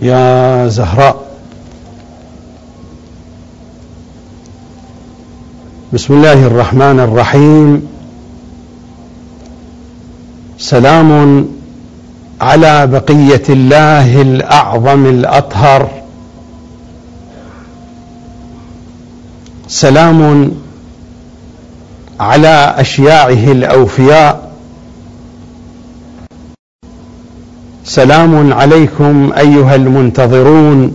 يا زهراء. بسم الله الرحمن الرحيم. سلام على بقية الله الأعظم الأطهر. سلام على أشياعه الأوفياء. سلام عليكم أيها المنتظرون.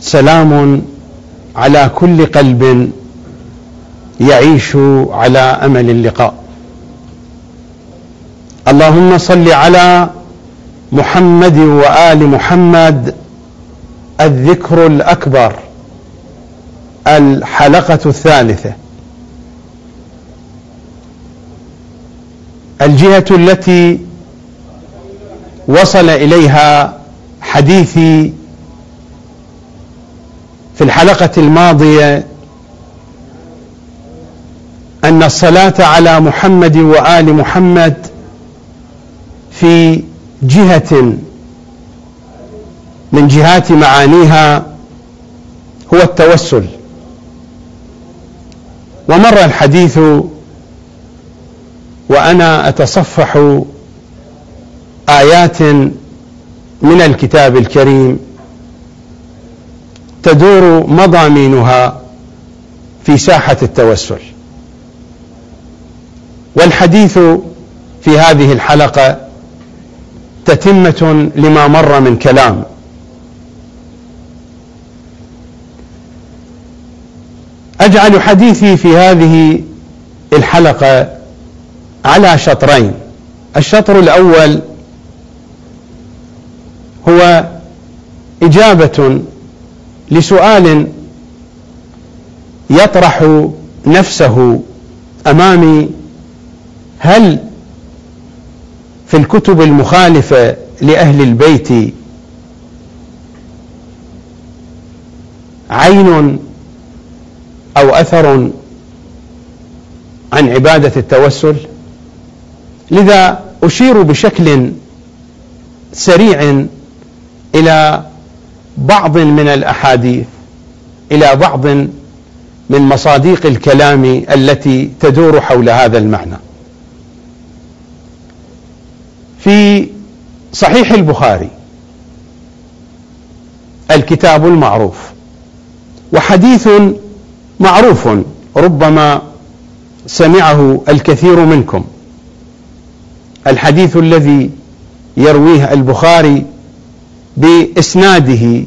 سلام على كل قلب يعيش على أمل اللقاء. اللهم صل على محمد وآل محمد. الذكر الأكبر. الحلقة الثالثة. الجهة التي وصل إليها حديثي في الحلقة الماضية أن الصلاة على محمد وآل محمد في جهة من جهات معانيها هو التوسل. ومر الحديث وأنا أتصفح آيات من الكتاب الكريم تدور مضامينها في ساحة التوسل. والحديث في هذه الحلقة تتمة لما مر من كلام. أجعل حديثي في هذه الحلقة على شطرين. الشطر الأول هو إجابة لسؤال يطرح نفسه أمامي هل في الكتب المخالفة لأهل البيت عين أو أثر عن عبادة التوسل؟ لذا أشير بشكل سريع إلى بعض من الأحاديث إلى بعض من مصاديق الكلام التي تدور حول هذا المعنى. في صحيح البخاري الكتاب المعروف وحديث معروف ربما سمعه الكثير منكم. الحديث الذي يرويه البخاري بإسناده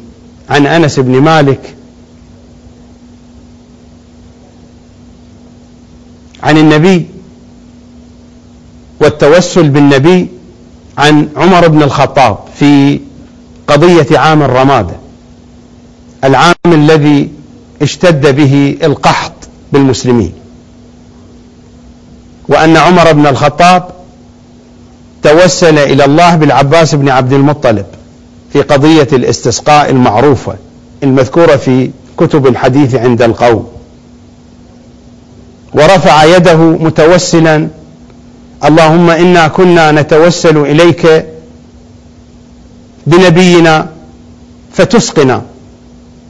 عن أنس بن مالك عن النبي والتوسل بالنبي عن عمر بن الخطاب في قضية عام الرمادة العام الذي اشتد به القحط بالمسلمين. وأن عمر بن الخطاب توسل إلى الله بالعباس بن عبد المطلب. في قضية الاستسقاء المعروفة المذكورة في كتب الحديث عند القوم. ورفع يده متوسلا اللهم إنا كنا نتوسل إليك بنبينا فتسقنا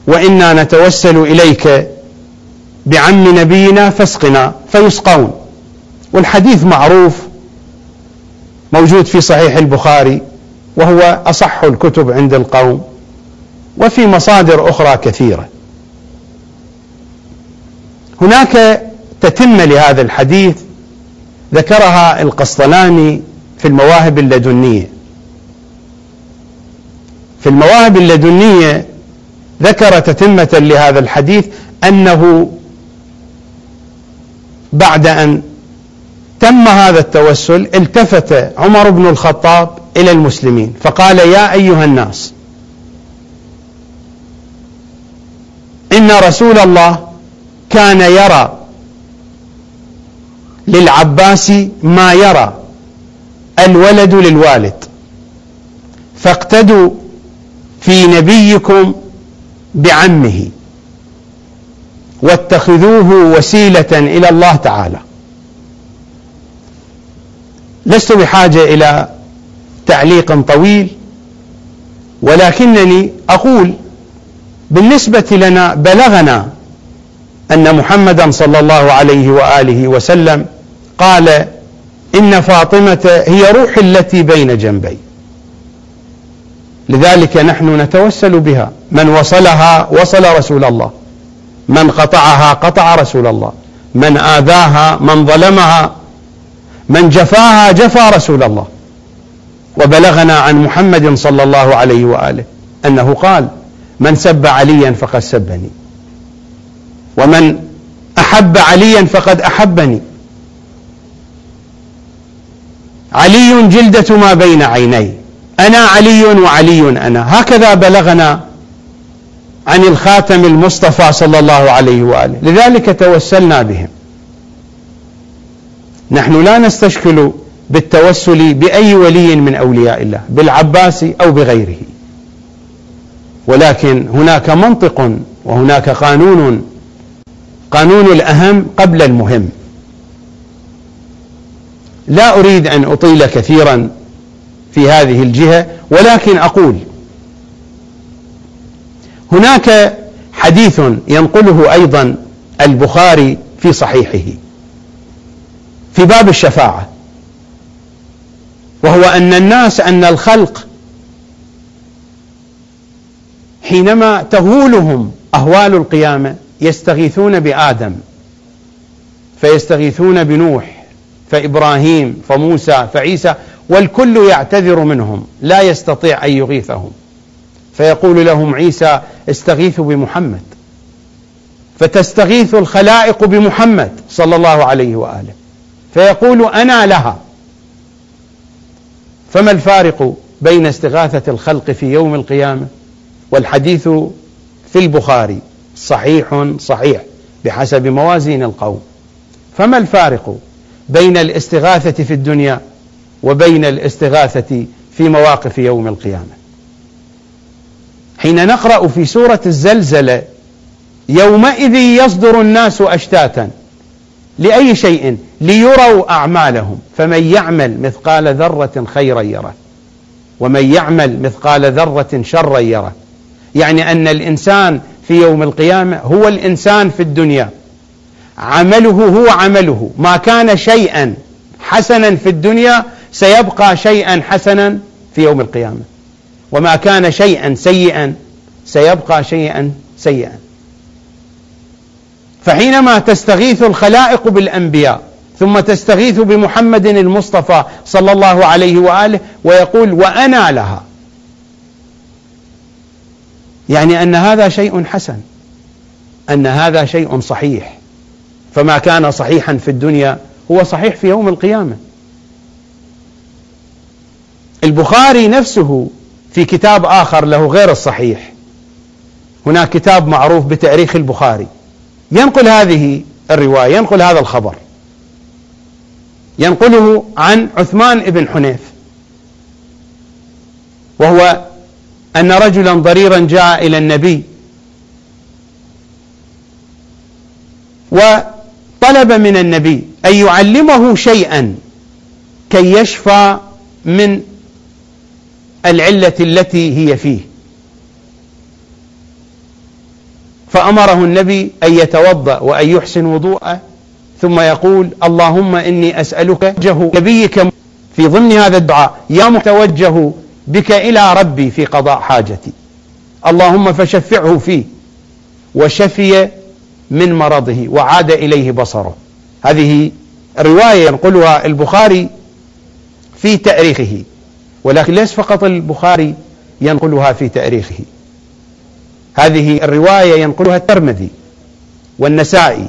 وإنا نتوسل إليك بعم نبينا فاسقنا فيسقون. والحديث معروف موجود في صحيح البخاري وهو أصح الكتب عند القوم وفي مصادر أخرى كثيرة. هناك تتم لهذا الحديث ذكرها القسطلاني في المواهب اللدنية. في المواهب اللدنية ذكر تتمة لهذا الحديث أنه بعد أن تم هذا التوسل التفت عمر بن الخطاب إلى المسلمين. فقال يا أيها الناس إن رسول الله كان يرى للعباس ما يرى الولد للوالد. فاقتدوا في نبيكم بعمه واتخذوه وسيلة إلى الله تعالى. لست بحاجة إلى تعليق طويل. ولكنني أقول بالنسبة لنا بلغنا أن محمدا صلى الله عليه وآله وسلم قال إن فاطمة هي روح التي بين جنبي. لذلك نحن نتوسل بها. من وصلها وصل رسول الله. من قطعها قطع رسول الله. من آذاها من ظلمها. من جفاها جفى رسول الله. وبلغنا عن محمد صلى الله عليه وآله أنه قال من سب عليا فقد سبني ومن أحب عليا فقد أحبني. علي جلدة ما بين عيني أنا علي وعلي أنا. هكذا بلغنا عن الخاتم المصطفى صلى الله عليه وآله. لذلك توسلنا بهم. نحن لا نستشكل بالتوسل بأي ولي من أولياء الله بالعباس أو بغيره. ولكن هناك منطق وهناك قانون قانون الأهم قبل المهم. لا أريد أن أطيل كثيرا في هذه الجهة ولكن أقول هناك حديث ينقله أيضا البخاري في صحيحه في باب الشفاعة. وهو أن الناس أن الخلق حينما تهولهم أهوال القيامة يستغيثون بآدم فيستغيثون بنوح فإبراهيم فموسى فعيسى والكل يعتذر منهم لا يستطيع أن يغيثهم. فيقول لهم عيسى استغيثوا بمحمد. فتستغيث الخلائق بمحمد صلى الله عليه وآله. فيقول أنا لها. فما الفارق بين استغاثة الخلق في يوم القيامة والحديث في البخاري؟ صحيح صحيح بحسب موازين القوم. فما الفارق بين الاستغاثة في الدنيا وبين الاستغاثة في مواقف يوم القيامة؟ حين نقرأ في سورة الزلزلة يومئذ يصدر الناس أشتاتا لأي شيء؟ ليروا أعمالهم. فمن يعمل مثقال ذرة خيرا يره. ومن يعمل مثقال ذرة شرا يره. يعني أن الإنسان في يوم القيامة هو الإنسان في الدنيا. عمله هو عمله. ما كان شيئا حسنا في الدنيا سيبقى شيئا حسنا في يوم القيامة. وما كان شيئا سيئا سيبقى شيئا سيئا. فحينما تستغيث الخلائق بالأنبياء ثم تستغيث بمحمد المصطفى صلى الله عليه وآله ويقول وأنا لها. يعني أن هذا شيء حسن أن هذا شيء صحيح. فما كان صحيحا في الدنيا هو صحيح في يوم القيامة. البخاري نفسه في كتاب آخر له غير الصحيح. هناك كتاب معروف بتأريخ البخاري. ينقل هذه الرواية ينقل هذا الخبر. ينقله عن عثمان بن حنيف. وهو أن رجلا ضريرا جاء إلى النبي. وطلب من النبي أن يعلمه شيئا كي يشفى من العلة التي هي فيه. فأمره النبي أن يتوضأ وأن يحسن وضوءه ثم يقول اللهم إني أسألك وجه نبيك في ضمن هذا الدعاء يا متوجه بك إلى ربي في قضاء حاجتي. اللهم فشفعه فيه وشفي من مرضه وعاد إليه بصره. هذه رواية ينقلها البخاري في تأريخه ولكن ليس فقط البخاري ينقلها في تأريخه. هذه الرواية ينقلها الترمذي والنسائي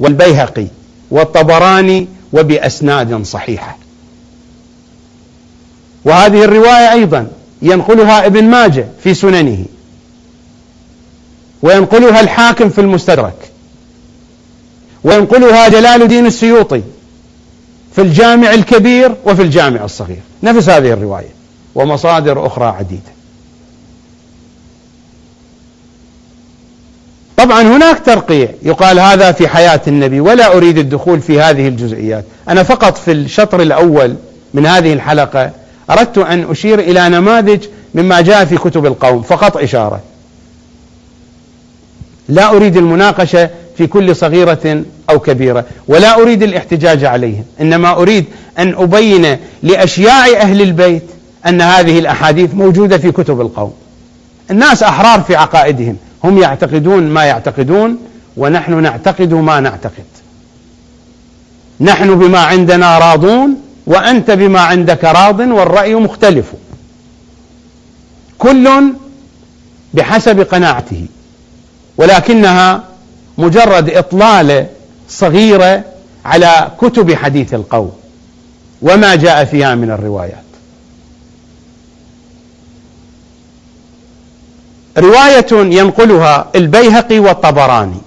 والبيهقي والطبراني وبأسناد صحيحة. وهذه الرواية أيضا ينقلها ابن ماجه في سننه وينقلها الحاكم في المستدرك وينقلها جلال الدين السيوطي في الجامع الكبير وفي الجامع الصغير. نفس هذه الرواية ومصادر أخرى عديدة. طبعا هناك ترقيع يقال هذا في حياة النبي ولا أريد الدخول في هذه الجزئيات. أنا فقط في الشطر الأول من هذه الحلقة أردت أن أشير إلى نماذج مما جاء في كتب القوم فقط إشارة. لا أريد المناقشة في كل صغيرة أو كبيرة ولا أريد الاحتجاج عليهم إنما أريد أن أبين لأشياع أهل البيت أن هذه الأحاديث موجودة في كتب القوم. الناس أحرار في عقائدهم. هم يعتقدون ما يعتقدون ونحن نعتقد ما نعتقد. نحن بما عندنا راضون وأنت بما عندك راض والرأي مختلف. كل بحسب قناعته ولكنها مجرد إطلالة صغيرة على كتب حديث القوم. وما جاء فيها من الروايات. رواية ينقلها البيهقي والطبراني.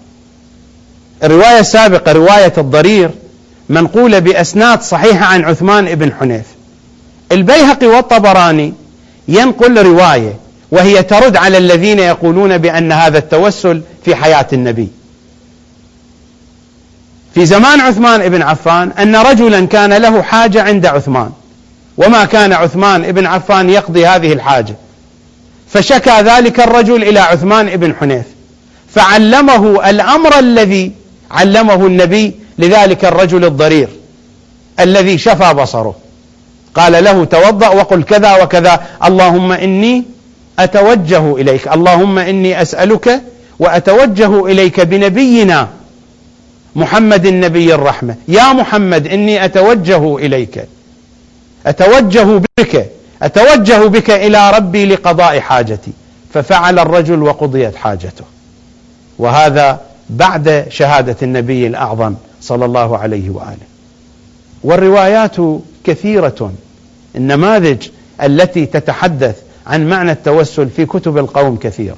الرواية السابقة رواية الضرير منقولة بأسناد صحيحة عن عثمان بن حنيف. البيهقي والطبراني ينقل رواية وهي ترد على الذين يقولون بأن هذا التوسل في حياة النبي. في زمان عثمان بن عفان أن رجلا كان له حاجة عند عثمان وما كان عثمان بن عفان يقضي هذه الحاجة. فشكى ذلك الرجل إلى عثمان بن حنيف. فعلمه الأمر الذي علمه النبي لذلك الرجل الضرير الذي شفى بصره. قال له توضأ وقل كذا وكذا. اللهم إني أتوجه إليك. اللهم إني أسألك وأتوجه إليك بنبينا محمد النبي الرحمة. يا محمد إني أتوجه إليك. أتوجه بك. أتوجه بك إلى ربي لقضاء حاجتي. ففعل الرجل وقضيت حاجته. وهذا بعد شهادة النبي الأعظم صلى الله عليه وآله. والروايات كثيرة. النماذج التي تتحدث عن معنى التوسل في كتب القوم كثيرة.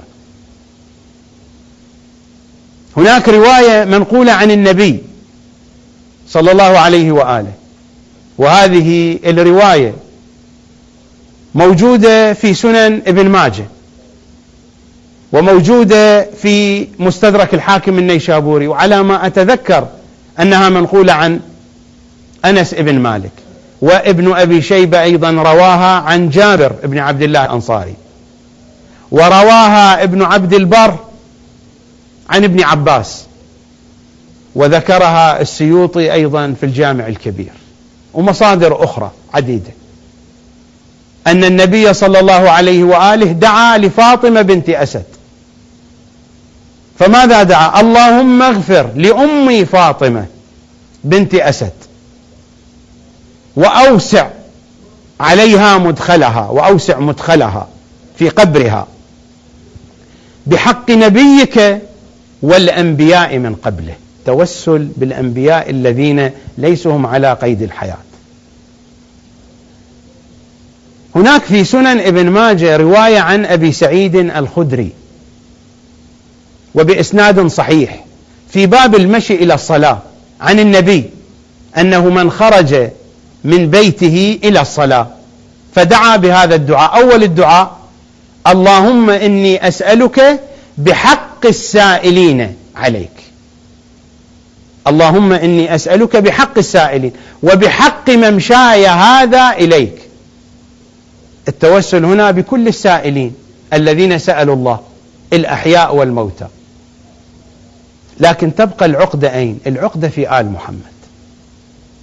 هناك رواية منقولة عن النبي صلى الله عليه وآله. وهذه الرواية موجودة في سنن ابن ماجه وموجودة في مستدرك الحاكم النيشابوري وعلى ما أتذكر أنها منقولة عن أنس ابن مالك وابن أبي شيبة أيضا رواها عن جابر بن عبد الله الأنصاري ورواها ابن عبد البر عن ابن عباس وذكرها السيوطي أيضا في الجامع الكبير ومصادر أخرى عديدة. أن النبي صلى الله عليه وآله دعا لفاطمة بنت أسد. فماذا دعا؟ اللهم اغفر لأمي فاطمة بنت أسد. وأوسع عليها مدخلها وأوسع مدخلها في قبرها بحق نبيك والأنبياء من قبله. توسل بالأنبياء الذين ليسوا هم على قيد الحياة. هناك في سنن ابن ماجه رواية عن أبي سعيد الخدري وبإسناد صحيح في باب المشي إلى الصلاة عن النبي أنه من خرج من بيته إلى الصلاة فدعا بهذا الدعاء. أول الدعاء اللهم إني أسألك بحق السائلين عليك. اللهم إني أسألك بحق السائلين وبحق ممشاي هذا إليك. التوسل هنا بكل السائلين الذين سألوا الله الأحياء والموتى. لكن تبقى العقدة أين؟ العقدة في آل محمد.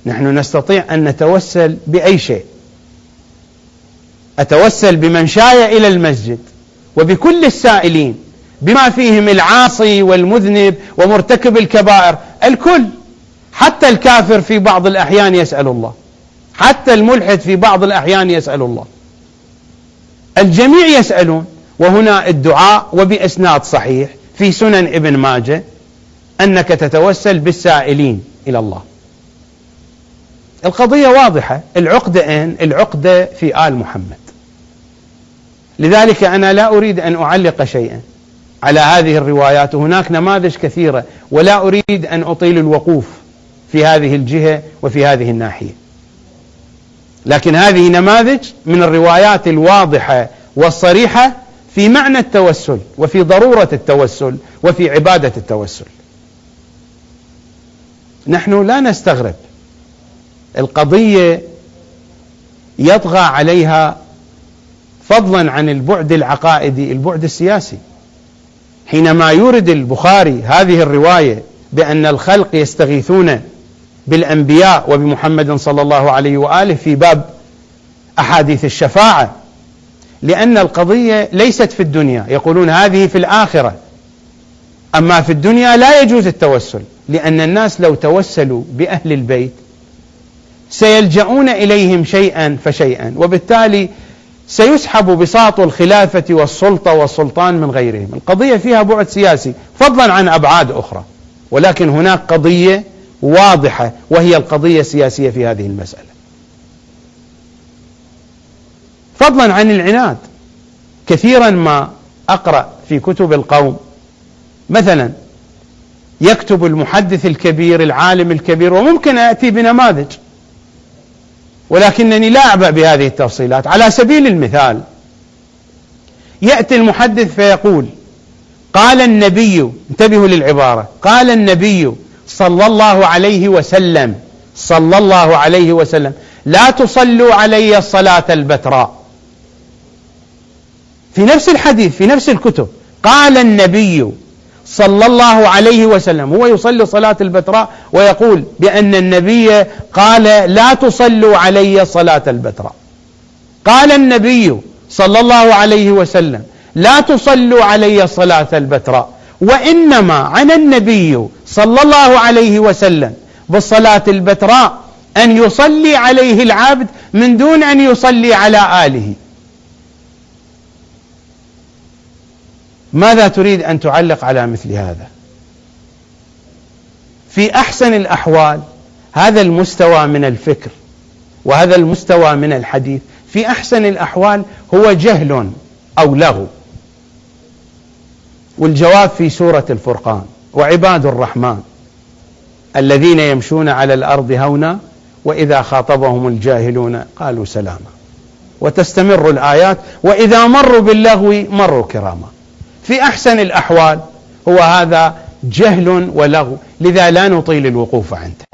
نحن نستطيع أن نتوسل بأي شيء. أتوسل بممشاي إلى المسجد وبكل السائلين بما فيهم العاصي والمذنب ومرتكب الكبائر الكل. حتى الكافر في بعض الأحيان يسأل الله. حتى الملحد في بعض الأحيان يسأل الله. الجميع يسألون وهنا الدعاء وبإسناد صحيح في سنن ابن ماجه أنك تتوسل بالسائلين إلى الله. القضية واضحة العقدة أين العقدة في آل محمد. لذلك أنا لا أريد أن أعلق شيئا على هذه الروايات وهناك نماذج كثيرة ولا أريد أن أطيل الوقوف في هذه الجهة وفي هذه الناحية. لكن هذه نماذج من الروايات الواضحة والصريحة في معنى التوسل وفي ضرورة التوسل وفي عبادة التوسل. نحن لا نستغرب. القضية يطغى عليها فضلا عن البعد العقائدي البعد السياسي. حينما يورد البخاري هذه الرواية بأن الخلق يستغيثون بالأنبياء وبمحمد صلى الله عليه وآله في باب أحاديث الشفاعة. لأن القضية ليست في الدنيا. يقولون هذه في الآخرة. أما في الدنيا لا يجوز التوسل لأن الناس لو توسلوا بأهل البيت سيلجؤون إليهم شيئا فشيئا وبالتالي سيسحب بساط الخلافة والسلطة والسلطان من غيرهم. القضية فيها بعد سياسي فضلا عن أبعاد أخرى ولكن هناك قضية واضحة وهي القضية السياسية في هذه المسألة. فضلا عن العناد كثيرا ما أقرأ في كتب القوم. مثلا يكتب المحدث الكبير العالم الكبير وممكن أتي بنماذج. ولكنني لا اعبأ بهذه التفصيلات. على سبيل المثال يأتي المحدث فيقول قال النبي انتبهوا للعبارة قال النبي صلى الله عليه وسلم. صلى الله عليه وسلم. لا تصلوا علي الصلاه البتراء. في نفس الحديث في نفس الكتب قال النبي صلى الله عليه وسلم هو يصلي صلاة البتراء ويقول بأن النبي قال لا تصلوا علي صلاة البتراء. قال النبي صلى الله عليه وسلم لا تصلوا علي صلاة البتراء. وإنما عن النبي صلى الله عليه وسلم بالصلاة البتراء أن يصلي عليه العبد من دون أن يصلي على آله. ماذا تريد أن تعلق على مثل هذا؟ في أحسن الأحوال هذا المستوى من الفكر وهذا المستوى من الحديث. في أحسن الأحوال هو جهل أو لغو والجواب في سورة الفرقان وعباد الرحمن الذين يمشون على الأرض هونا وإذا خاطبهم الجاهلون قالوا سلاما. وتستمر الآيات وإذا مروا باللغو مروا كراما. في أحسن الأحوال هو هذا جهل ولغو لذا لا نطيل الوقوف عنده.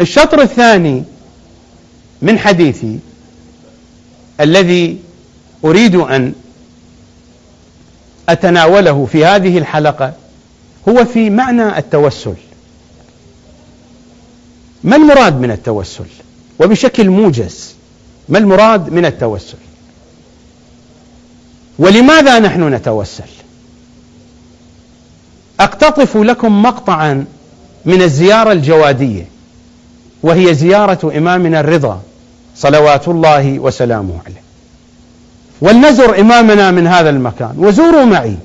الشطر الثاني من حديثي الذي أريد أن أتناوله في هذه الحلقة هو في معنى التوسل. ما المراد من التوسل؟ وبشكل موجز ما المراد من التوسل؟ ولماذا نحن نتوسل؟ أقتطف لكم مقطعا من الزيارة الجوادية وهي زيارة إمامنا الرضا صلوات الله وسلامه عليه. ولنزر إمامنا من هذا المكان. وزوروا معي.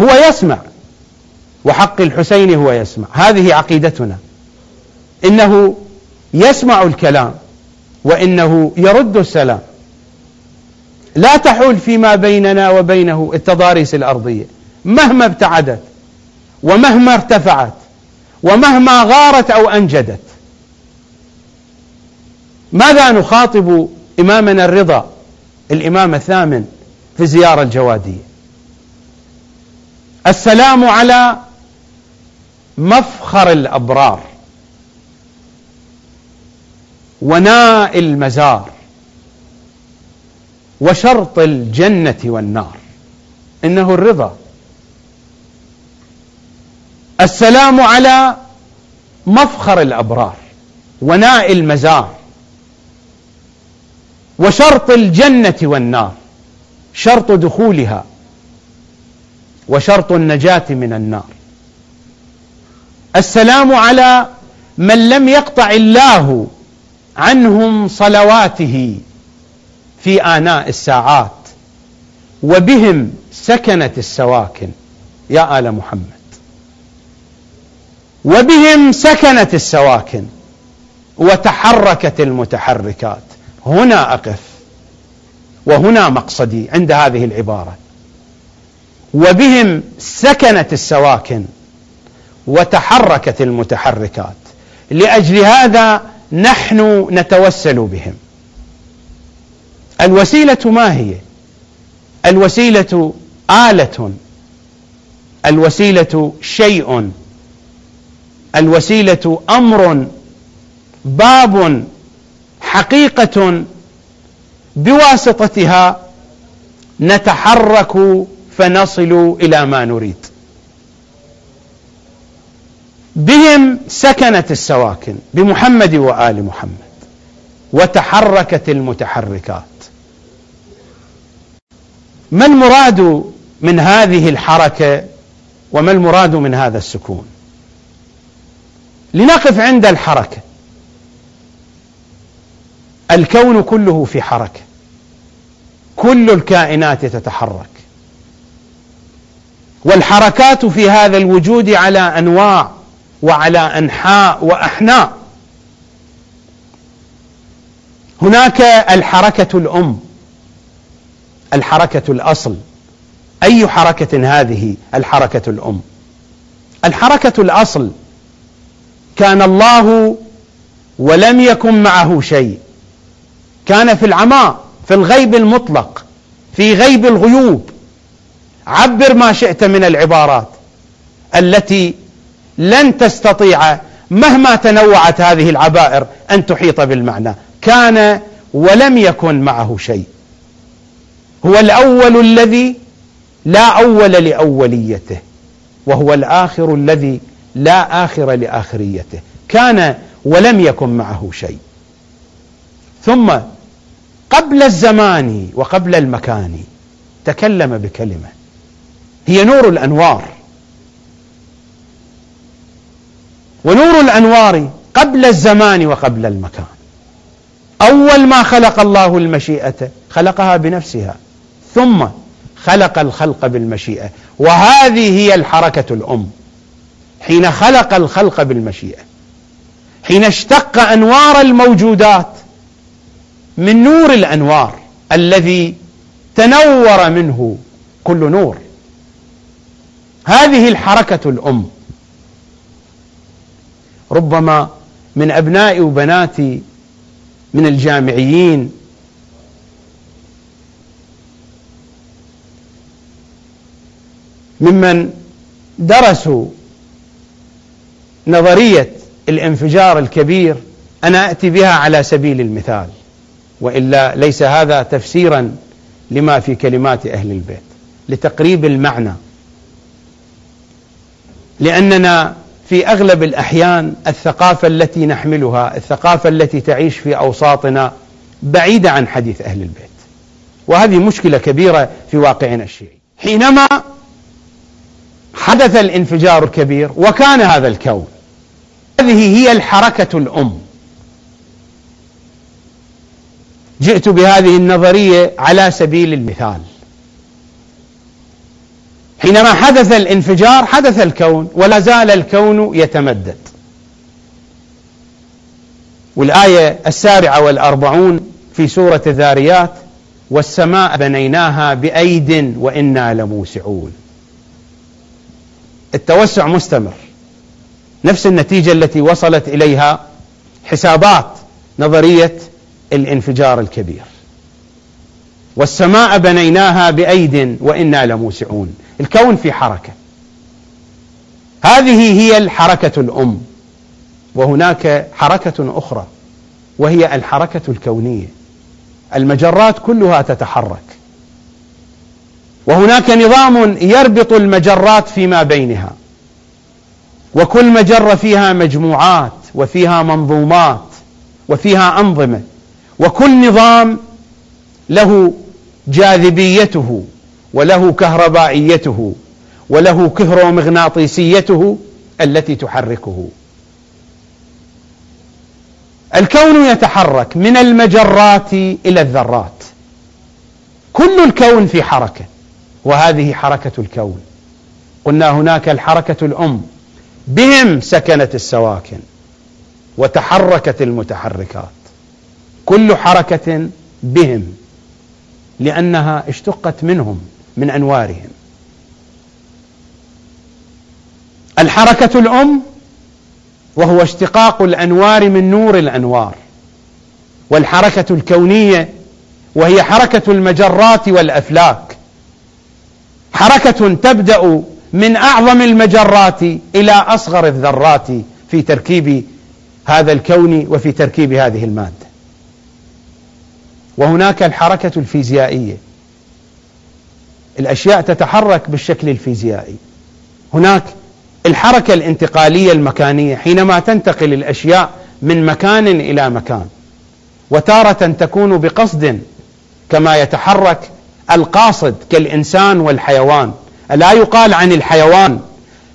هو يسمع. وحق الحسين هو يسمع. هذه عقيدتنا. إنه يسمع الكلام. وإنه يرد السلام. لا تحول فيما بيننا وبينه التضاريس الأرضية. مهما ابتعدت. ومهما ارتفعت. ومهما غارت أو أنجدت. ماذا نخاطب إمامنا الرضا؟ الإمام الثامن في الزياره الجوادية. السلام على مفخر الأبرار وناء المزار وشرط الجنة والنار. إنه الرضا. السلام على مفخر الأبرار وناء المزار. وشرط الجنة والنار شرط دخولها وشرط النجاة من النار. السلام على من لم يقطع الله عنهم صلواته في آناء الساعات وبهم سكنت السواكن. يا آل محمد. وبهم سكنت السواكن وتحركت المتحركات. هنا أقف وهنا مقصدي عند هذه العبارة. وبهم سكنت السواكن وتحركت المتحركات. لأجل هذا نحن نتوسل بهم. الوسيلة ما هي؟ الوسيلة آلة. الوسيلة شيء. الوسيلة أمر. باب. حقيقة بواسطتها نتحرك فنصل إلى ما نريد. بهم سكنت السواكن بمحمد وآل محمد وتحركت المتحركات. ما المراد من هذه الحركة وما المراد من هذا السكون؟ لنقف عند الحركة. الكون كله في حركة. كل الكائنات تتحرك. والحركات في هذا الوجود على أنواع وعلى أنحاء وأحناء. هناك الحركة الأم الحركة الأصل. أي حركة هذه الحركة الأم؟ الحركة الأصل. كان الله ولم يكن معه شيء. كان في العماء في الغيب المطلق في غيب الغيوب. عبر ما شئت من العبارات التي لن تستطيع مهما تنوعت هذه العبائر أن تحيط بالمعنى. كان ولم يكن معه شيء. هو الأول الذي لا أول لأوليته وهو الآخر الذي لا آخر لآخريته. كان ولم يكن معه شيء. ثم قبل الزمان وقبل المكان تكلم بكلمة. هي نور الأنوار. ونور الأنوار قبل الزمان وقبل المكان. أول ما خلق الله المشيئة خلقها بنفسها. ثم خلق الخلق بالمشيئة. وهذه هي الحركة الأم. حين خلق الخلق بالمشيئة. حين اشتق أنوار الموجودات من نور الأنوار الذي تنور منه كل نور. هذه الحركة الأم. ربما من أبنائي وبناتي من الجامعيين. ممن درسوا نظرية الانفجار الكبير أنا أتي بها على سبيل المثال. وإلا ليس هذا تفسيرا لما في كلمات أهل البيت لتقريب المعنى. لأننا في أغلب الأحيان الثقافة التي نحملها الثقافة التي تعيش في أوساطنا بعيدة عن حديث أهل البيت. وهذه مشكلة كبيرة في واقعنا الشيعي. حينما حدث الانفجار الكبير وكان هذا الكون هذه هي الحركة الأم. جئت بهذه النظرية على سبيل المثال. حينما حدث الانفجار حدث الكون ولا زال الكون يتمدد. والآية السابعة والأربعون في سورة الذاريات والسماء بنيناها بأيد وإنا لموسعون. التوسع مستمر. نفس النتيجة التي وصلت إليها حسابات نظرية الانفجار الكبير. والسماء بنيناها بأيد وإنا لموسعون. الكون في حركة. هذه هي الحركة الأم. وهناك حركة أخرى. وهي الحركة الكونية. المجرات كلها تتحرك. وهناك نظام يربط المجرات فيما بينها. وكل مجرة فيها مجموعات وفيها منظومات وفيها أنظمة. وكل نظام له جاذبيته وله كهربائيته وله كهرومغناطيسيته التي تحركه. الكون يتحرك من المجرات إلى الذرات. كل الكون في حركة وهذه حركة الكون. قلنا هناك الحركة الأم. بهم سكنت السواكن وتحركت المتحركات. كل حركة بهم لأنها اشتقت منهم من أنوارهم. الحركة الأم وهو اشتقاق الأنوار من نور الأنوار والحركة الكونية وهي حركة المجرات والأفلاك. حركة تبدأ من أعظم المجرات إلى أصغر الذرات في تركيب هذا الكون وفي تركيب هذه المادة. وهناك الحركة الفيزيائية. الأشياء تتحرك بالشكل الفيزيائي. هناك الحركة الانتقالية المكانية حينما تنتقل الأشياء من مكان إلى مكان. وتارة تكون بقصد كما يتحرك القاصد كالإنسان والحيوان. ألا يقال عن الحيوان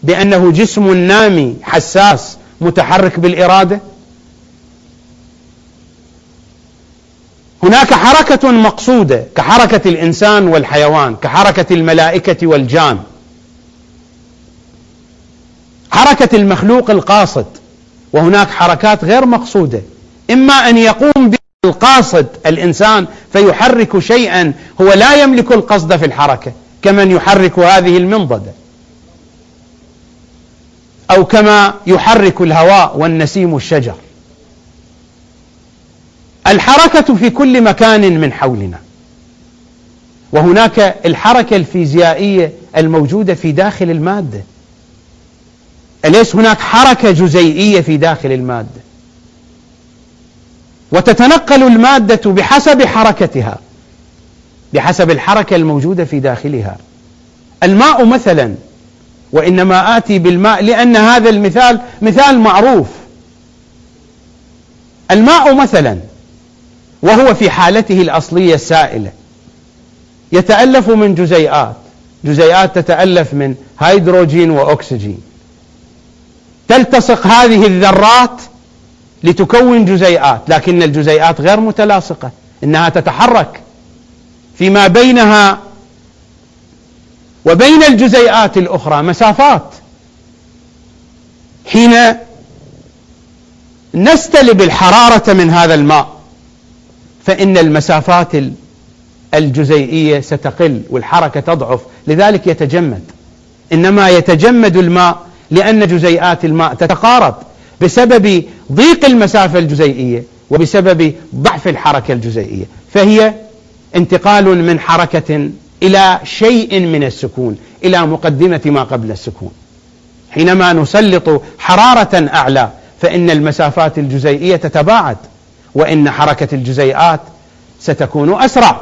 بأنه جسم نامي حساس متحرك بالإرادة؟ هناك حركة مقصودة كحركة الإنسان والحيوان كحركة الملائكة والجان. حركة المخلوق القاصد وهناك حركات غير مقصودة. إما أن يقوم بالقاصد الإنسان فيحرك شيئا هو لا يملك القصد في الحركة كمن يحرك هذه المنضدة. أو كما يحرك الهواء والنسيم الشجر. الحركة في كل مكان من حولنا. وهناك الحركة الفيزيائية الموجودة في داخل المادة. أليس هناك حركة جزيئية في داخل المادة؟ وتتنقل المادة بحسب حركتها بحسب الحركة الموجودة في داخلها. الماء مثلا وإنما آتي بالماء لأن هذا المثال مثال معروف. الماء مثلا وهو في حالته الأصلية السائلة يتألف من جزيئات. جزيئات تتألف من هيدروجين وأكسجين. تلتصق هذه الذرات لتكون جزيئات لكن الجزيئات غير متلاصقة إنها تتحرك فيما بينها وبين الجزيئات الأخرى مسافات. حين نستلب الحرارة من هذا الماء فإن المسافات الجزيئية ستقل والحركة تضعف لذلك يتجمد. إنما يتجمد الماء لأن جزيئات الماء تتقارب بسبب ضيق المسافة الجزيئية وبسبب ضعف الحركة الجزيئية. فهي انتقال من حركة إلى شيء من السكون إلى مقدمة ما قبل السكون. حينما نسلط حرارة أعلى فإن المسافات الجزيئية تتباعد. وإن حركة الجزيئات ستكون أسرع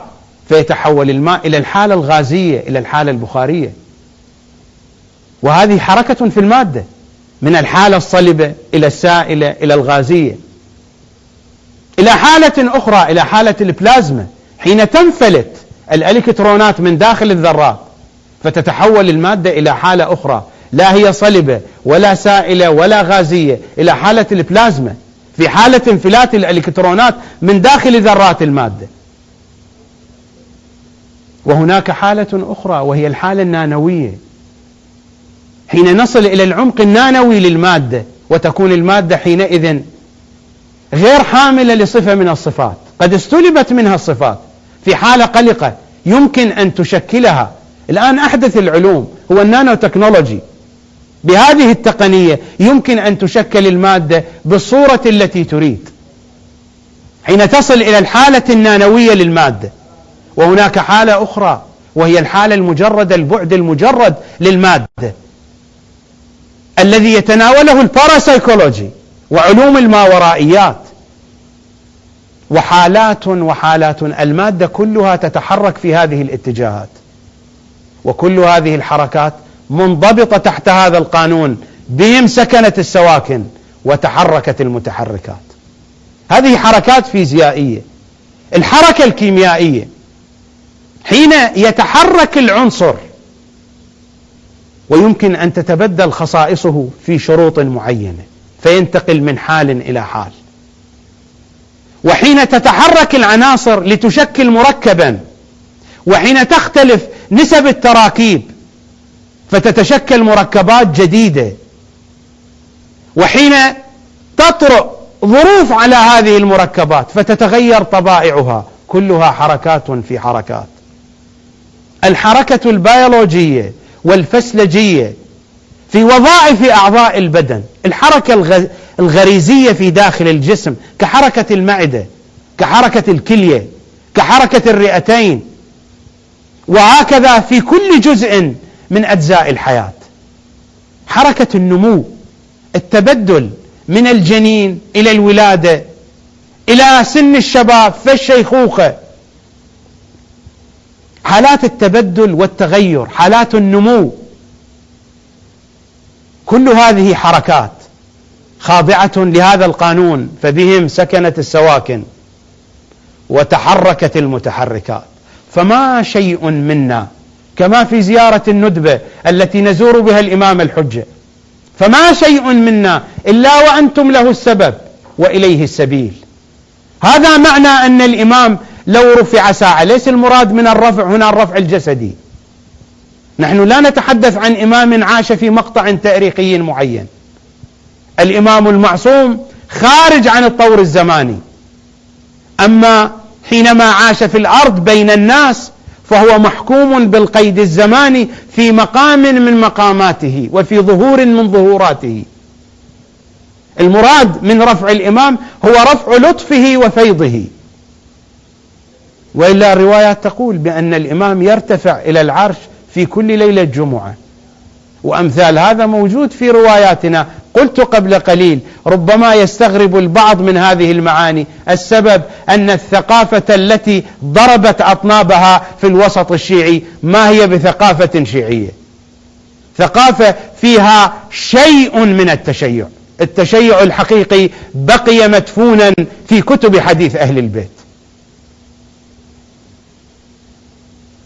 فيتحول الماء إلى الحالة الغازية إلى الحالة البخارية. وهذه حركة في المادة من الحالة الصلبة إلى السائلة إلى الغازية. إلى حالة أخرى إلى حالة البلازما حين تنفلت الإلكترونات من داخل الذرات فتتحول المادة إلى حالة أخرى. لا هي صلبة ولا سائلة ولا غازية إلى حالة البلازما. في حالة انفلات الإلكترونات من داخل ذرات المادة. وهناك حالة أخرى وهي الحالة النانوية. حين نصل إلى العمق النانوي للمادة وتكون المادة حينئذ غير حاملة لصفة من الصفات. قد استلبت منها الصفات في حالة قلقة يمكن أن تشكلها. الآن أحدث العلوم هو ال nano technology بهذه التقنية يمكن أن تشكل المادة بالصورة التي تريد. حين تصل إلى الحالة النانوية للمادة وهناك حالة أخرى وهي الحالة المجردة البعد المجرد للمادة الذي يتناوله الباراسايكولوجي وعلوم الماورائيات. وحالات وحالات المادة كلها تتحرك في هذه الاتجاهات وكل هذه الحركات منضبطة تحت هذا القانون بهم سكنت السواكن وتحركت المتحركات. هذه حركات فيزيائية. الحركة الكيميائية حين يتحرك العنصر ويمكن أن تتبدل خصائصه في شروط معينة فينتقل من حال إلى حال. وحين تتحرك العناصر لتشكل مركبا وحين تختلف نسب التراكيب فتتشكل مركبات جديدة. وحين تطرأ ظروف على هذه المركبات فتتغير طبائعها. كلها حركات في حركات. الحركة البيولوجية والفسلجية في وظائف أعضاء البدن الحركة الغريزية في داخل الجسم كحركة المعدة كحركة الكلية كحركة الرئتين. وهكذا في كل جزء من أجزاء الحياة. حركة النمو التبدل من الجنين إلى الولادة إلى سن الشباب فالشيخوخة حالات التبدل والتغير حالات النمو. كل هذه حركات خاضعة لهذا القانون فبهم سكنت السواكن وتحركت المتحركات. فما شيء منا كما في زيارة الندبة التي نزور بها الإمام الحجة. فما شيء منا إلا وأنتم له السبب وإليه السبيل. هذا معنى أن الإمام لو رفع ساعة ليس المراد من الرفع هنا الرفع الجسدي. نحن لا نتحدث عن إمام عاش في مقطع تاريخي معين. الإمام المعصوم خارج عن الطور الزماني. أما حينما عاش في الأرض بين الناس فهو محكوم بالقيد الزماني في مقام من مقاماته وفي ظهور من ظهوراته. المراد من رفع الإمام هو رفع لطفه وفيضه. وإلا الروايات تقول بأن الإمام يرتفع إلى العرش في كل ليلة جمعة. وأمثال هذا موجود في رواياتنا. قلت قبل قليل ربما يستغرب البعض من هذه المعاني. السبب أن الثقافة التي ضربت أطنابها في الوسط الشيعي ما هي بثقافة شيعية؟ ثقافة فيها شيء من التشيع. التشيع الحقيقي بقي مدفونا في كتب حديث أهل البيت.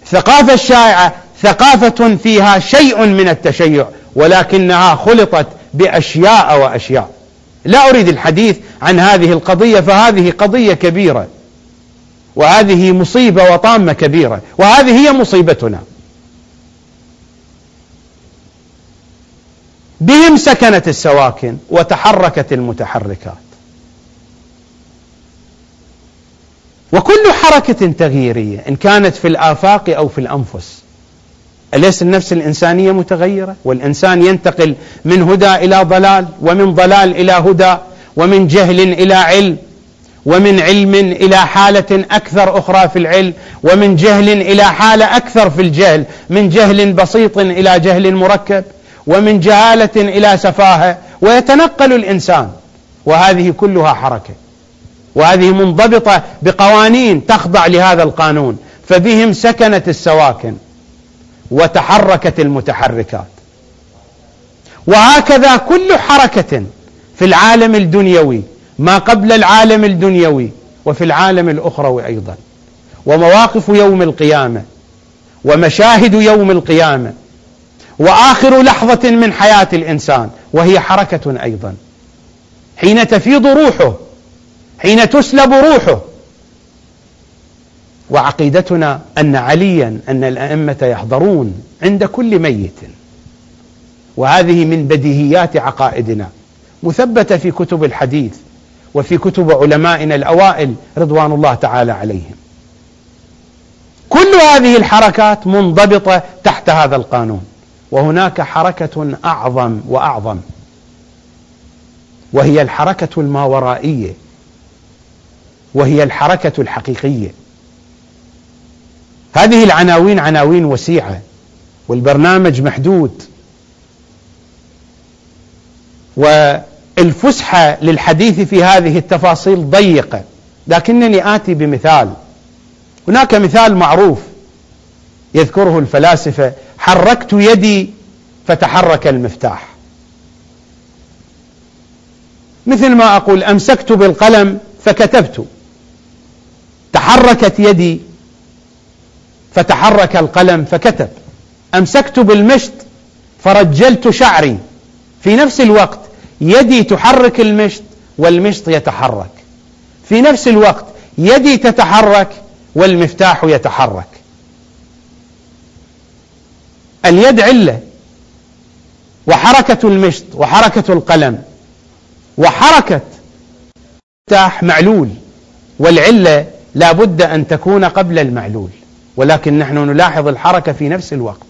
الثقافة الشائعة ثقافة فيها شيء من التشيع ولكنها خلطت بأشياء وأشياء. لا أريد الحديث عن هذه القضية فهذه قضية كبيرة وهذه مصيبة وطامة كبيرة وهذه هي مصيبتنا. بهم سكنت السواكن وتحركت المتحركات. وكل حركة تغييرية إن كانت في الآفاق أو في الأنفس. أليس النفس الإنسانية متغيرة؟ والإنسان ينتقل من هدى إلى ضلال ومن ضلال إلى هدى ومن جهل إلى علم ومن علم إلى حالة أكثر أخرى في العلم ومن جهل إلى حالة أكثر في الجهل من جهل بسيط إلى جهل مركب ومن جهالة إلى سفاهة. ويتنقل الإنسان. وهذه كلها حركة. وهذه منضبطة بقوانين تخضع لهذا القانون. فبهم سكنت السواكن. وتحركت المتحركات. وهكذا كل حركة في العالم الدنيوي ما قبل العالم الدنيوي وفي العالم الأخروي أيضا. ومواقف يوم القيامة ومشاهد يوم القيامة وآخر لحظة من حياة الإنسان وهي حركة أيضا. حين تفيض روحه حين تسلب روحه وعقيدتنا أن عليا أن الأئمة يحضرون عند كل ميت. وهذه من بديهيات عقائدنا مثبتة في كتب الحديث وفي كتب علمائنا الأوائل رضوان الله تعالى عليهم. كل هذه الحركات منضبطة تحت هذا القانون وهناك حركة أعظم وأعظم وهي الحركة الماورائية وهي الحركة الحقيقية. هذه العناوين عناوين وسيعة والبرنامج محدود. والفسحة للحديث في هذه التفاصيل ضيقة لكنني آتي بمثال. هناك مثال معروف يذكره الفلاسفة حركت يدي فتحرك المفتاح. مثل ما أقول أمسكت بالقلم فكتبت تحركت يدي فتحرك القلم فكتب. أمسكت بالمشط فرجلت شعري. في نفس الوقت يدي تحرك المشط والمشط يتحرك. في نفس الوقت يدي تتحرك والمفتاح يتحرك. اليد علة وحركة المشط وحركة القلم وحركة المفتاح معلول. والعلة لا بد أن تكون قبل المعلول. ولكن نحن نلاحظ الحركة في نفس الوقت.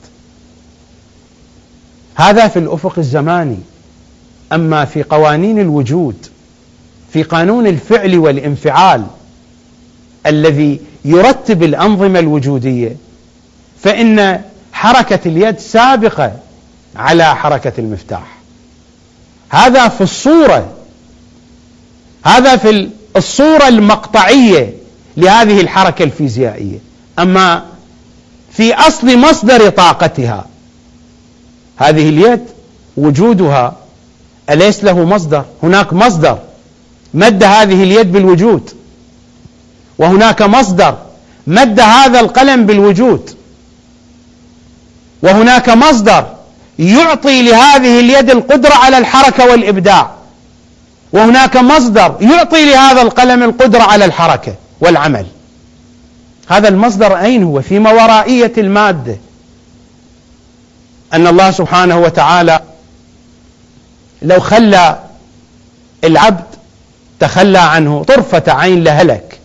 هذا في الأفق الزماني. أما في قوانين الوجود في قانون الفعل والانفعال الذي يرتب الأنظمة الوجودية فإن حركة اليد سابقة على حركة المفتاح. هذا في الصورة هذا في الصورة المقطعية لهذه الحركة الفيزيائية. أما في أصل مصدر طاقتها هذه اليد وجودها أليس له مصدر؟ هناك مصدر. مد هذه اليد بالوجود. وهناك مصدر. مد هذا القلم بالوجود. وهناك مصدر يعطي لهذه اليد القدرة على الحركة والإبداع. وهناك مصدر يعطي لهذا القلم القدرة على الحركة والعمل. هذا المصدر أين هو؟ في ورائية المادة. أن الله سبحانه وتعالى لو خلى العبد تخلى عنه طرفة عين لهلك.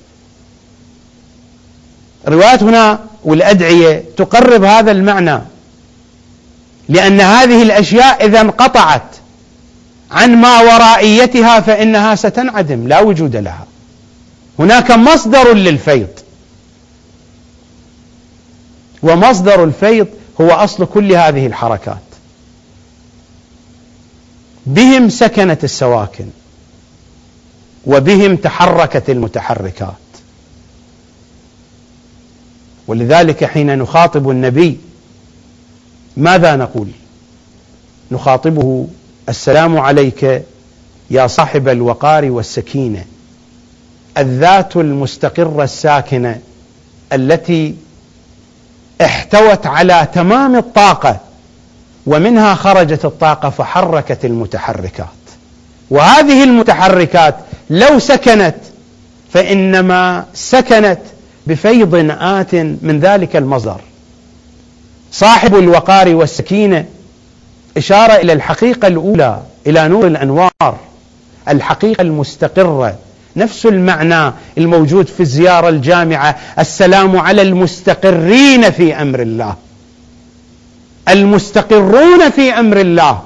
الروايات هنا والأدعية تقرب هذا المعنى. لأن هذه الأشياء إذا انقطعت عن ما ورائيتها فإنها ستنعدم لا وجود لها. هناك مصدر للفيض. ومصدر الفيض هو أصل كل هذه الحركات. بهم سكنت السواكن وبهم تحركت المتحركات. ولذلك حين نخاطب النبي ماذا نقول؟ نخاطبه السلام عليك يا صاحب الوقار والسكينة الذات المستقرة الساكنة التي احتوت على تمام الطاقة ومنها خرجت الطاقة فحركت المتحركات. وهذه المتحركات لو سكنت فإنما سكنت بفيض آت من ذلك المصدر. صاحب الوقار والسكينه إشارة إلى الحقيقة الأولى إلى نور الأنوار الحقيقة المستقرة. نفس المعنى الموجود في الزيارة الجامعة السلام على المستقرين في أمر الله. المستقرون في أمر الله.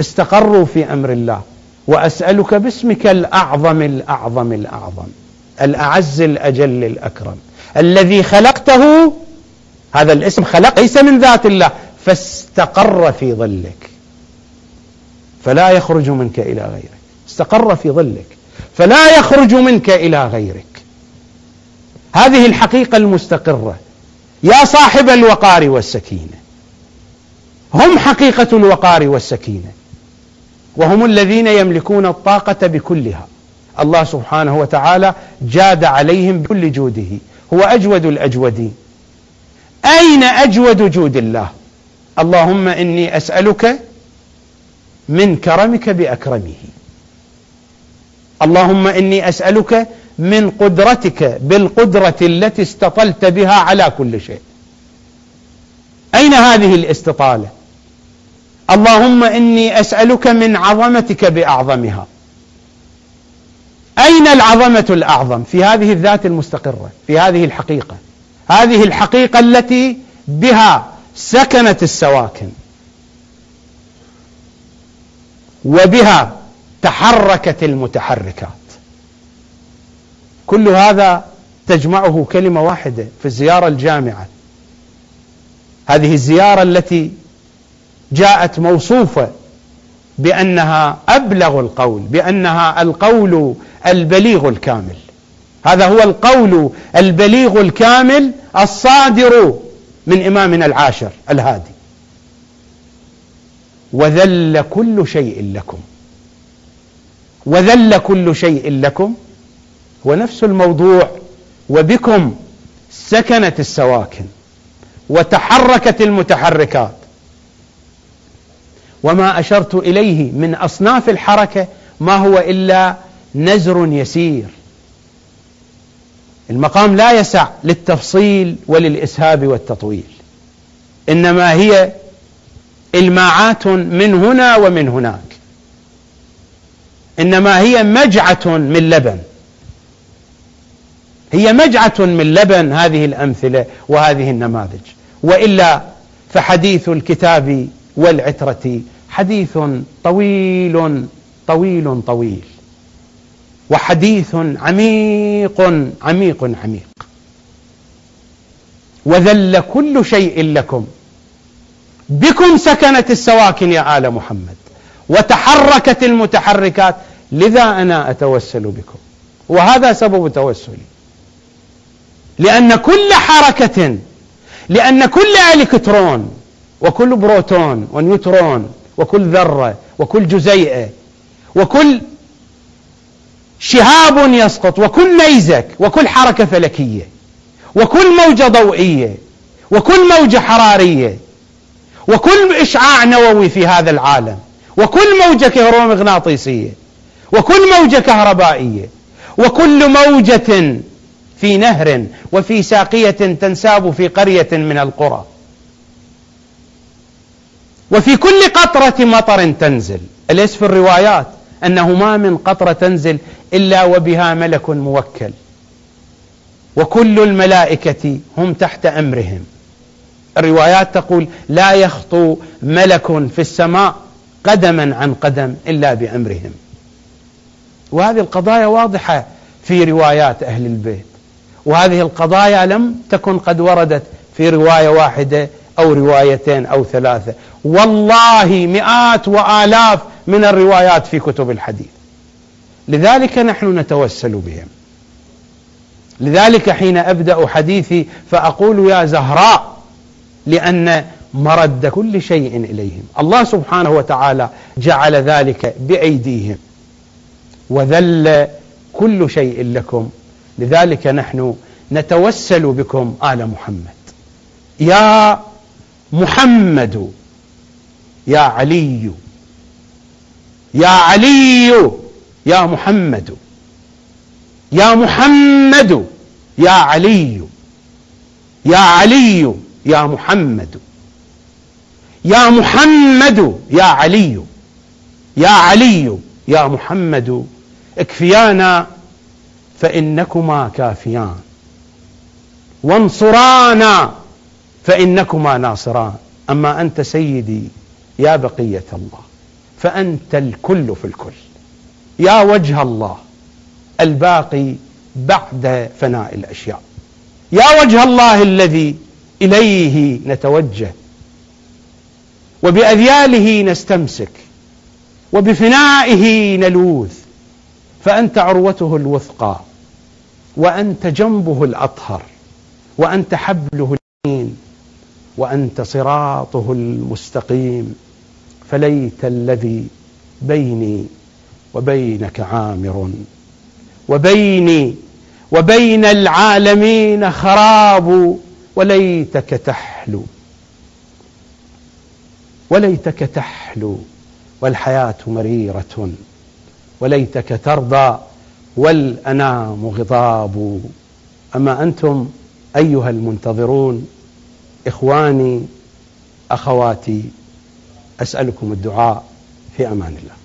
استقروا في أمر الله. وأسألك باسمك الأعظم الأعظم الأعظم الأعز الأجل الأكرم الذي خلقته هذا الاسم خلق ليس من ذات الله فاستقر في ظلك. فلا يخرج منك إلى غيرك. استقر في ظلك. فلا يخرج منك إلى غيرك. هذه الحقيقة المستقرة. يا صاحب الوقار والسكينة. هم حقيقة الوقار والسكينة. وهم الذين يملكون الطاقة بكلها. الله سبحانه وتعالى جاد عليهم بكل جوده. هو أجود الأجودين. أين أجود جود الله؟ اللهم إني أسألك من كرمك بأكرمه. اللهم إني أسألك من قدرتك بالقدرة التي استطلت بها على كل شيء. أين هذه الاستطالة؟ اللهم إني أسألك من عظمتك بأعظمها. أين العظمة الأعظم في هذه الذات المستقرة في هذه الحقيقة؟ هذه الحقيقة التي بها سكنت السواكن. وبها تحركت المتحركات. كل هذا تجمعه كلمة واحدة في الزيارة الجامعة. هذه الزيارة التي جاءت موصوفة بأنها أبلغ القول بأنها القول البليغ الكامل. هذا هو القول البليغ الكامل الصادر من إمامنا العاشر الهادي. وذل كل شيء لكم. وذل كل شيء لكم ونفس الموضوع. وبكم سكنت السواكن وتحركت المتحركات. وما أشرت إليه من أصناف الحركة ما هو إلا نزر يسير. المقام لا يسع للتفصيل وللإسهاب والتطويل إنما هي إلماعات من هنا ومن هناك. إنما هي مجعة من لبن. هي مجعة من لبن هذه الأمثلة وهذه النماذج. وإلا فحديث الكتاب والعترة حديث طويل طويل طويل. وحديث عميق عميق عميق. وذل كل شيء لكم. بكم سكنت السواكن يا آل محمد. وتحركت المتحركات لذا أنا أتوسل بكم؟ وهذا سبب توسلي. لأن كل حركة لأن كل إلكترون وكل بروتون ونيوترون وكل ذرة وكل جزيئة وكل شهاب يسقط وكل نيزك وكل حركة فلكية وكل موجة ضوئية وكل موجة حرارية وكل إشعاع نووي في هذا العالم. وكل موجة كهرومغناطيسية وكل موجة كهربائية وكل موجة في نهر وفي ساقية تنساب في قرية من القرى. وفي كل قطرة مطر تنزل. أليس في الروايات أنه ما من قطرة تنزل إلا وبها ملك موكل. وكل الملائكة هم تحت أمرهم. الروايات تقول لا يخطو ملك في السماء قدما عن قدم إلا بأمرهم. وهذه القضايا واضحة في روايات أهل البيت. وهذه القضايا لم تكن قد وردت في رواية واحدة أو روايتين أو ثلاثة. والله مئات وآلاف من الروايات في كتب الحديث. لذلك نحن نتوسل بهم. لذلك حين أبدأ حديثي فأقول يا زهراء لأن مرد كل شيء إليهم. الله سبحانه وتعالى جعل ذلك بأيديهم. وذل كل شيء لكم. لذلك نحن نتوسل بكم آل محمد. يا محمد يا علي يا علي يا محمد يا محمد يا علي يا علي يا محمد. يا محمد يا علي يا علي يا محمد اكفيانا فإنكما كافيان. وانصرانا فإنكما ناصران. أما أنت سيدي يا بقية الله فأنت الكل في الكل. يا وجه الله الباقي بعد فناء الأشياء. يا وجه الله الذي إليه نتوجه. وبأذياله نستمسك وبفنائه نلوذ فأنت عروته الوثقى وأنت جنبه الأطهر وأنت حبله اليمين وأنت صراطه المستقيم. فليت الذي بيني وبينك عامر وبيني وبين العالمين خراب وليتك تحلو. وليتك تحلو والحياة مريرة وليتك ترضى والأنام غضاب. أما أنتم أيها المنتظرون إخواني أخواتي أسألكم الدعاء في أمان الله.